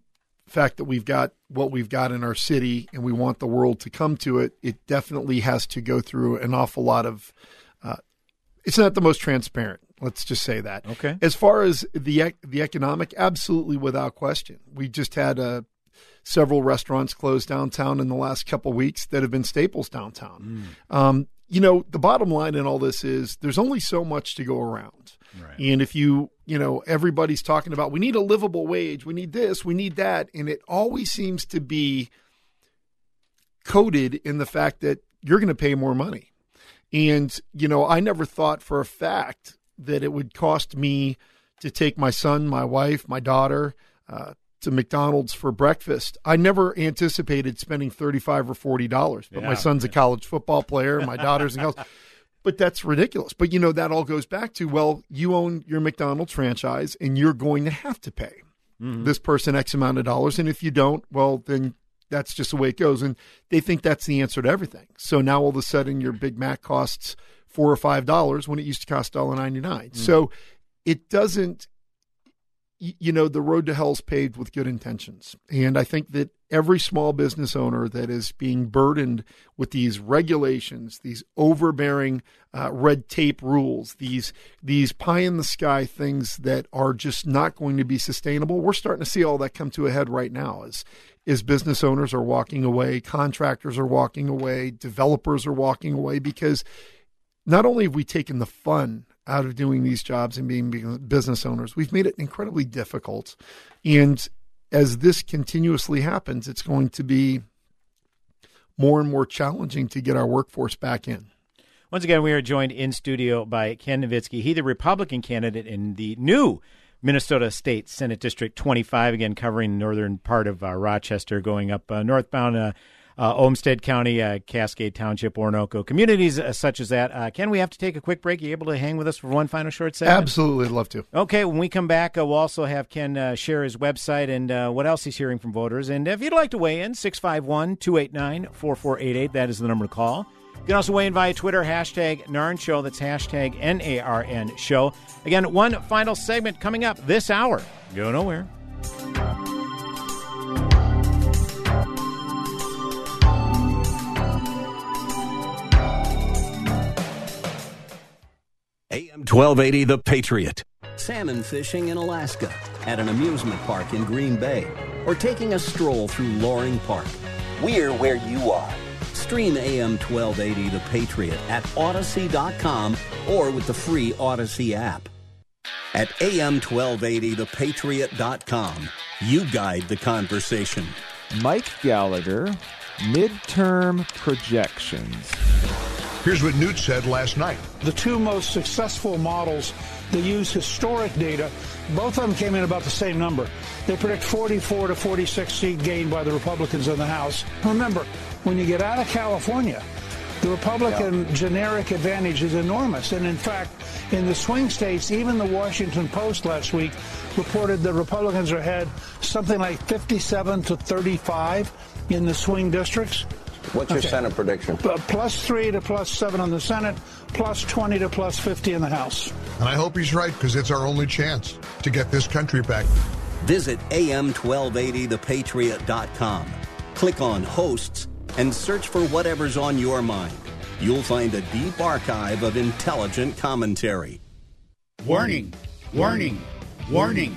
fact that we've got what we've got in our city and we want the world to come to it, it definitely has to go through an awful lot of. Uh, it's not the most transparent. Let's just say that. Okay. As far as the the economic, absolutely without question. We just had uh, several restaurants closed downtown in the last couple weeks that have been staples downtown. Um, you know, the bottom line in all this is there's only so much to go around. And if you, you know, everybody's talking about we need a livable wage, we need this, we need that, and it always seems to be coded in the fact that you're going to pay more money. And, you know, I never thought for a fact that it would cost me to take my son, my wife, my daughter uh, to McDonald's for breakfast. I never anticipated spending 35 or $40, but my Yeah, son's a college football player, my daughter's in college. *laughs* But that's ridiculous. But you know, that all goes back to well, you own your McDonald's franchise and you're going to have to pay Mhm. this person X amount of dollars. And if you don't, well, then that's just the way it goes. And they think that's the answer to everything. So now all of a sudden your Big Mac costs four or five dollars when it used to cost $1.99. So it doesn't you know, the road to hell is paved with good intentions. And I think that every small business owner that is being burdened with these regulations, these overbearing uh, red tape rules, these these pie in the sky things that are just not going to be sustainable, we're starting to see all that come to a head right now. As as business owners are walking away, contractors are walking away, developers are walking away because not only have we taken the fun out of doing these jobs and being business owners, we've made it incredibly difficult. And as this continuously happens, it's going to be more and more challenging to get our workforce back in. Once again, we are joined in studio by Ken Navitsky. He, the Republican candidate in the new Minnesota State Senate District 25, again covering northern part of uh, Rochester, going up uh, northbound uh, uh, Olmsted County, uh, Cascade Township, Oronoco, communities uh, such as that. Uh, Ken, we have to take a quick break. Are you able to hang with us for one final short segment? Absolutely, I'd love to. Okay, when we come back, uh, we'll also have Ken uh, share his website and uh, what else he's hearing from voters. And if you'd like to weigh in, 651 289 4488, that is the number to call. You can also weigh in via Twitter, hashtag NARN Show. That's hashtag N A R N Show. Again, one final segment coming up this hour. Go nowhere. AM 1280 The Patriot. Salmon fishing in Alaska, at an amusement park in Green Bay, or taking a stroll through Loring Park. We're where you are. Stream AM 1280 The Patriot at Audacy.com or with the free Audacy app. At AM 1280 ThePatriot.com, you guide the conversation. Mike Gallagher, midterm projections. Here's what Newt said last night. The two most successful models that use historic data, both of them came in about the same number. They predict 44 to 46 seat gain by the Republicans in the House. Remember, when you get out of California, the Republican generic advantage is enormous. And in fact, in the swing states, even the Washington Post last week reported the Republicans are ahead something like 57 to 35 in the swing districts. What's your Okay. Senate prediction? Uh, plus three to plus seven on the Senate, plus 20 to plus 50 in the House. And I hope he's right because it's our only chance to get this country back. Visit am1280thepatriot.com. Click on hosts and search for whatever's on your mind. You'll find a deep archive of intelligent commentary. Warning, warning, warning.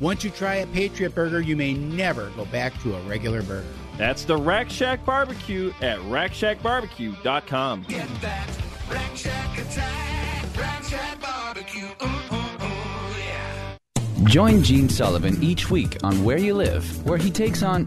Once you try a Patriot Burger, you may never go back to a regular burger. That's the Rack Shack Barbecue at rackshackbarbecue.com. Get that Rack Shack attack, Rack Shack barbecue. Ooh, ooh, ooh, yeah. Join Gene Sullivan each week on Where You Live, where he takes on.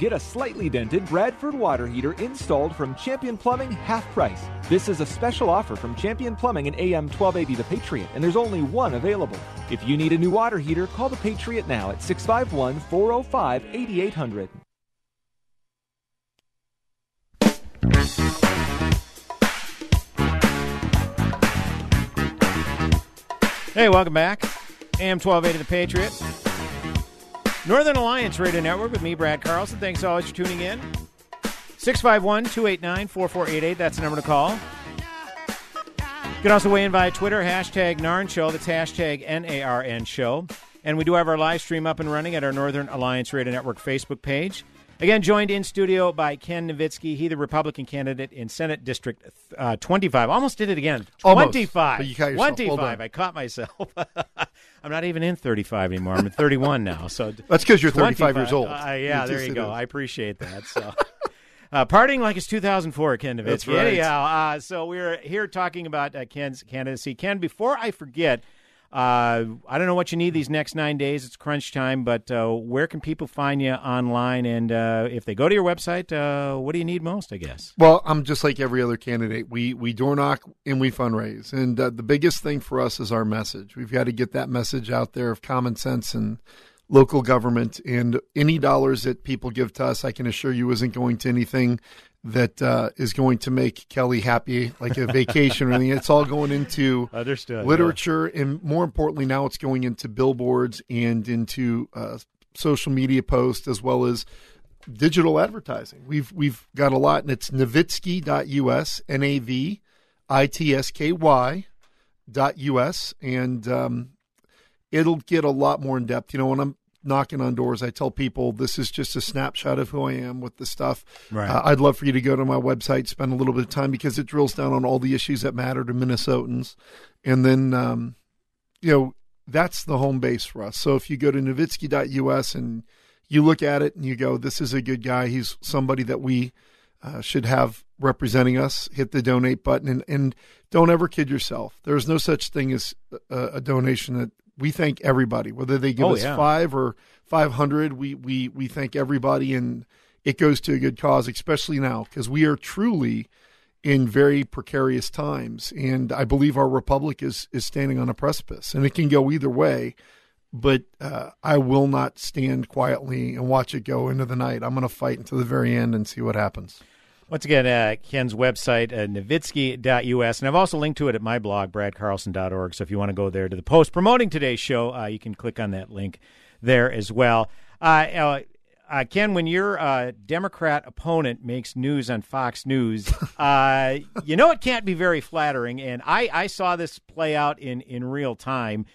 Get a slightly dented Bradford water heater installed from Champion Plumbing half price. This is a special offer from Champion Plumbing and AM 1280 The Patriot, and there's only one available. If you need a new water heater, call The Patriot now at 651 405 8800. Hey, welcome back. AM 1280 The Patriot. Northern Alliance Radio Network with me, Brad Carlson. Thanks always for tuning in. 651 289 4488. That's the number to call. You can also weigh in via Twitter, hashtag NARN Show. That's hashtag N A R N Show. And we do have our live stream up and running at our Northern Alliance Radio Network Facebook page. Again, joined in studio by Ken Navitsky. He, the Republican candidate in Senate District uh, 25. Almost did it again. Almost. 25. But you caught yourself. Well 25. I caught myself. *laughs* I'm not even in 35 anymore. I'm at 31 now. So *laughs* that's because you're 35 years old. Uh, yeah, It there you go. is. I appreciate that. So. *laughs* Uh, partying like it's 2004, Ken Navitsky. That's right. Anyhow, uh, so we're here talking about uh, Ken's candidacy. Ken, before I forget, uh, I don't know what you need these next nine days. It's crunch time, but uh, where can people find you online? And uh, if they go to your website, uh, what do you need most, I guess? Well, I'm just like every other candidate. We we door knock and we fundraise, and uh, the biggest thing for us is our message. We've got to get that message out there of common sense and local government. And any dollars that people give to us, I can assure you, isn't going to anything that uh, is going to make Kelly happy, like a vacation or anything. It's all going into *laughs* Understood, literature, and more importantly, now it's going into billboards and into uh, social media posts as well as digital advertising. We've we've got a lot, and it's Navitsky.us, N A V I T S K Y dot US, and um, it'll get a lot more in depth. You know, when I'm knocking on doors. I tell people this is just a snapshot of who I am with the stuff. Right. Uh, I'd love for you to go to my website, spend a little bit of time because it drills down on all the issues that matter to Minnesotans, and then um, you know that's the home base for us. So if you go to Navitsky.us and you look at it and you go, this is a good guy. He's somebody that we uh, should have representing us. Hit the donate button and, and don't ever kid yourself. There's no such thing as a, a donation that we thank everybody, whether they give Oh, us yeah. five or 500. We, we, we thank everybody and it goes to a good cause, especially now because we are truly in very precarious times. And I believe our republic is, is standing on a precipice and it can go either way. But uh, I will not stand quietly and watch it go into the night. I'm going to fight until the very end and see what happens. Once again, uh, Ken's website, uh, Navitsky.us. And I've also linked to it at my blog, bradcarlson.org. So if you want to go there to the post promoting today's show, uh, you can click on that link there as well. Uh, uh, uh, Ken, when your uh, Democrat opponent makes news on Fox News, *laughs* uh, you know it can't be very flattering. And I, I saw this play out in, in real time.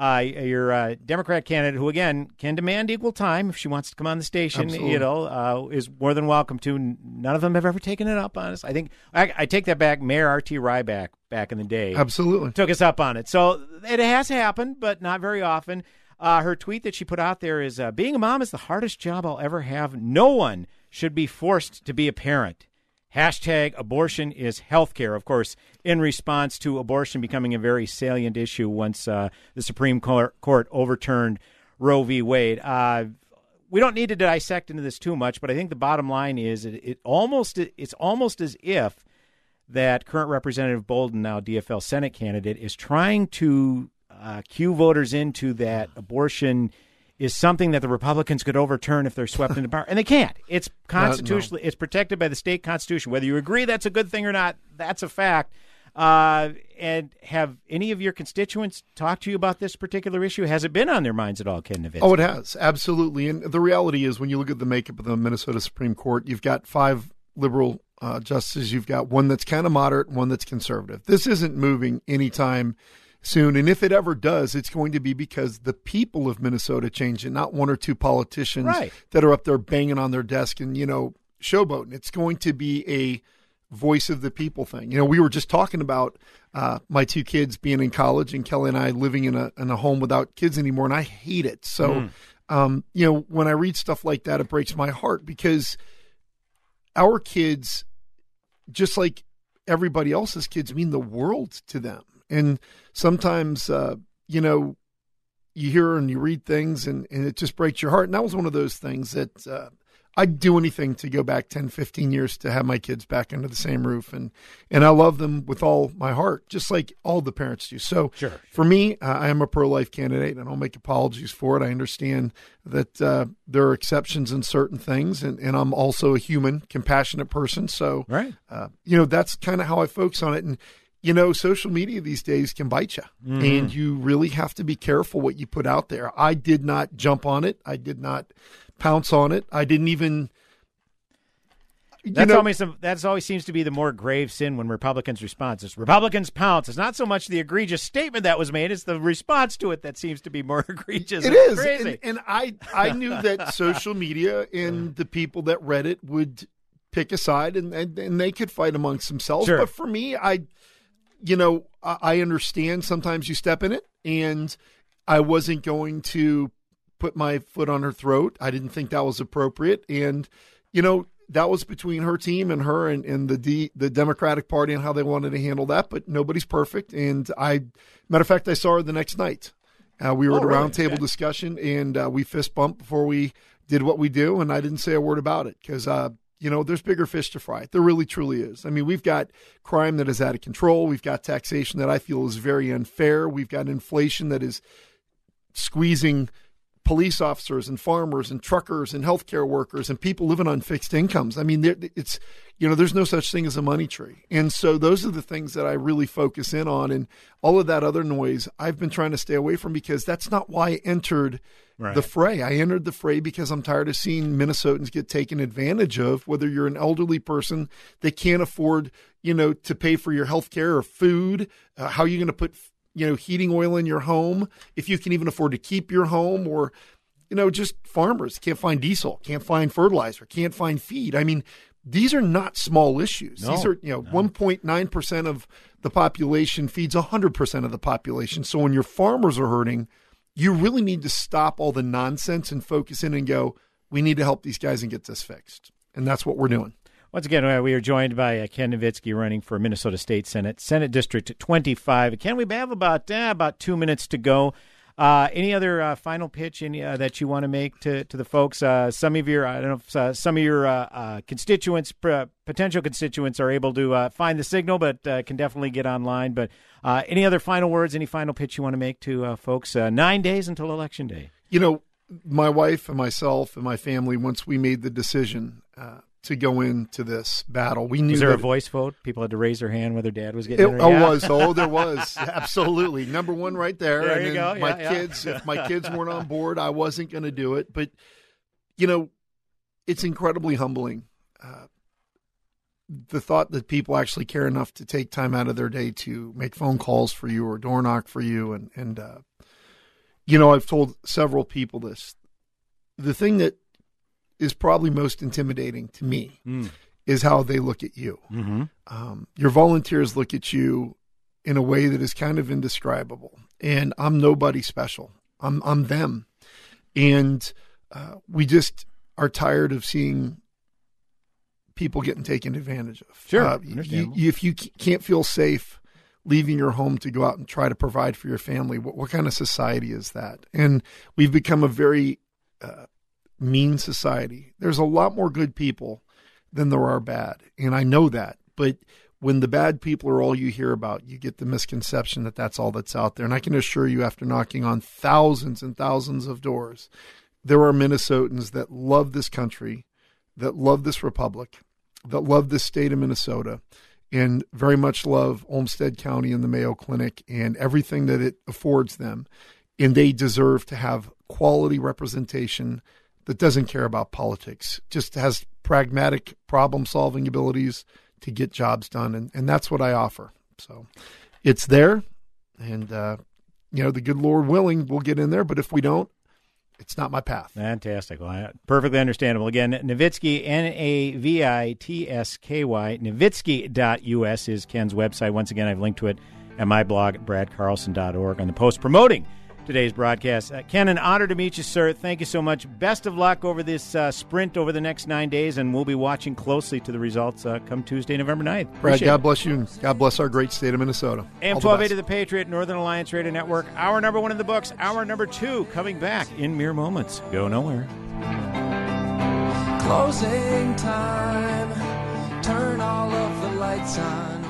Uh, your uh, Democrat candidate, who again can demand equal time if she wants to come on the station, Absolutely. you know, uh, is more than welcome to. None of them have ever taken it up on us. I think I, I take that back. Mayor R.T. Rybak back in the day, Absolutely. took us up on it. So it has happened, but not very often. Uh, her tweet that she put out there is uh, Being a mom is the hardest job I'll ever have. No one should be forced to be a parent. Hashtag abortion is healthcare. Of course, in response to abortion becoming a very salient issue once uh, the Supreme Court, Court overturned Roe v. Wade. Uh, we don't need to dissect into this too much, but I think the bottom line is it, it almost it's almost as if that current Representative Boldon, now DFL Senate candidate, is trying to uh, cue voters into that abortion is something that the Republicans could overturn if they're swept into power, and they can't. It's *laughs* constitutionally, it's protected by the state constitution. Whether you agree that's a good thing or not, that's a fact. Uh, and have any of your constituents talked to you about this particular issue? Has it been on their minds at all, Ken? Oh, it has absolutely. And the reality is, when you look at the makeup of the Minnesota Supreme Court, you've got five liberal uh, justices. You've got one that's kind of moderate, one that's conservative. This isn't moving anytime soon. And if it ever does, it's going to be because the people of Minnesota change it, not one or two politicians Right. that are up there banging on their desk and you know showboating. It's going to be a voice of the people thing. You know, we were just talking about uh, my two kids being in college and Kelly and I living in a in a home without kids anymore, and I hate it. So, Mm. um, you know, when I read stuff like that, it breaks my heart because our kids, just like everybody else's kids, mean the world to them. And sometimes, uh, you know, you hear and you read things and, and it just breaks your heart. And that was one of those things that uh, I'd do anything to go back 10, 15 years to have my kids back under the same roof. And, and I love them with all my heart, just like all the parents do. So Sure. for me, uh, I am a pro life candidate and I'll make apologies for it. I understand that uh, there are exceptions in certain things, and, and I'm also a human, compassionate person. So, Right. uh, you know, that's kind of how I focus on it. And, you know, social media these days can bite you, Mhm. and you really have to be careful what you put out there. I did not jump on it. I did not pounce on it. I didn't even. you That's know- always the, that's always seems to be the more grave sin when Republicans respond. It's Republicans pounce. It's not so much the egregious statement that was made; it's the response to it that seems to be more *laughs* egregious. It's crazy. and, and I I knew that *laughs* social media and the people that read it would pick a side, and and, and they could fight amongst themselves. Sure. But for me, I, you know, I, understand sometimes you step in it, and I wasn't going to put my foot on her throat. I didn't think that was appropriate, and you know. That was between her team and her and, and the D, the Democratic Party and how they wanted to handle that. But nobody's perfect. And I, matter of fact, I saw her the next night. Uh, we were Oh, at a really? roundtable Okay. discussion and uh, we fist bumped before we did what we do. And I didn't say a word about it because, uh, you know, there's bigger fish to fry. There really, truly is. I mean, we've got crime that is out of control. We've got taxation that I feel is very unfair. We've got inflation that is squeezing police officers and farmers and truckers and healthcare workers and people living on fixed incomes. I mean, it's you know, there's no such thing as a money tree, and so those are the things that I really focus in on, and all of that other noise I've been trying to stay away from because that's not why I entered Right. the fray. I entered the fray because I'm tired of seeing Minnesotans get taken advantage of. Whether you're an elderly person that can't afford, you know, to pay for your health care or food, uh, how are you going to put you know heating oil in your home if you can even afford to keep your home or you know, just farmers can't find diesel, can't find fertilizer, can't find feed. I mean, these are not small issues. No, these are, you know, 1.9% of the population feeds 100% of the population. So when your farmers are hurting, you really need to stop all the nonsense and focus in and go, we need to help these guys and get this fixed. And that's what we're doing. Once again, uh, we are joined by uh, Ken Navitsky running for Minnesota State Senate, Senate District 25. Ken, we have about uh, about two minutes to go. Uh, any other uh, final pitch any, uh, that you want to make to, to the folks? Uh, some of your, I don't know, if, some of your constituents, potential constituents, are able to find the signal, but can definitely get online. But any other final words? Any final pitch you want to make to folks? Nine days until election day. You know, my wife and myself and my family, once we made the decision to go into this battle, we knew Was there a voice vote? People had to raise their hand whether Dad was getting It, it. oh, yeah. was. Oh, there *laughs* was. Absolutely. Number one right there. There and you go. my Yeah, yeah. kids, if my kids *laughs* weren't on board, I wasn't going to do it. But, you know, it's incredibly humbling. Uh, the thought that people actually care enough to take time out of their day to make phone calls for you or door knock for you. And, and uh, you know, I've told several people this. The thing that is probably most intimidating to me Mm. is how they look at you. Mm-hmm. Um, your volunteers look at you in a way that is kind of indescribable. And I'm nobody special. I'm I'm them, and uh, we just are tired of seeing people getting taken advantage of. Sure, Uh, you- you- if you can't feel safe leaving your home to go out and try to provide for your family, what, what kind of society is that? And we've become a very uh, mean society. There's a lot more good people than there are bad, and I know that. But when the bad people are all you hear about, you get the misconception that that's all that's out there. And I can assure you, after knocking on thousands and thousands of doors, there are Minnesotans that love this country, that love this republic, that love this state of Minnesota, and very much love Olmsted County and the Mayo Clinic and everything that it affords them. And they deserve to have quality representation that doesn't care about politics, just has pragmatic problem solving abilities to get jobs done. And, and that's what I offer. So it's there. And, uh, you know, the good Lord willing, we'll get in there. But if we don't, it's not my path. Fantastic. Well, perfectly understandable. Again, Navitsky, N A V I T S K Y, Navitsky.us is Ken's website. Once again, I've linked to it at my blog, at bradcarlson.org, on the post promoting today's broadcast. Uh, Ken, an honor to meet you, sir. Thank you so much. Best of luck over this uh, sprint over the next nine days, and we'll be watching closely to the results uh, come Tuesday, November 9th. Brad, Appreciate God it. bless you. and God bless our great state of Minnesota. AM All the 1280 best. The Patriot, Northern Alliance Radio Network. Hour number one in the books. Hour number two coming back in mere moments. Go nowhere. Closing time. Turn all of the lights on over.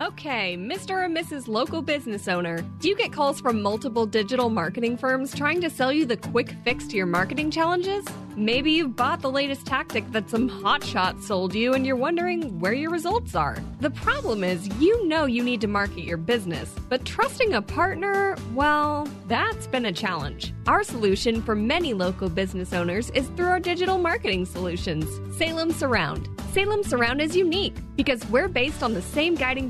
Okay, Mr. and Mrs. Local Business Owner, do you get calls from multiple digital marketing firms trying to sell you the quick fix to your marketing challenges? Maybe you've bought the latest tactic that some hotshot sold you and you're wondering where your results are. The problem is, you know you need to market your business, but trusting a partner, well, that's been a challenge. Our solution for many local business owners is through our digital marketing solutions, Salem Surround. Salem Surround is unique because we're based on the same guiding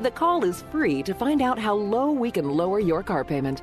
The call is free to find out how low we can lower your car payment.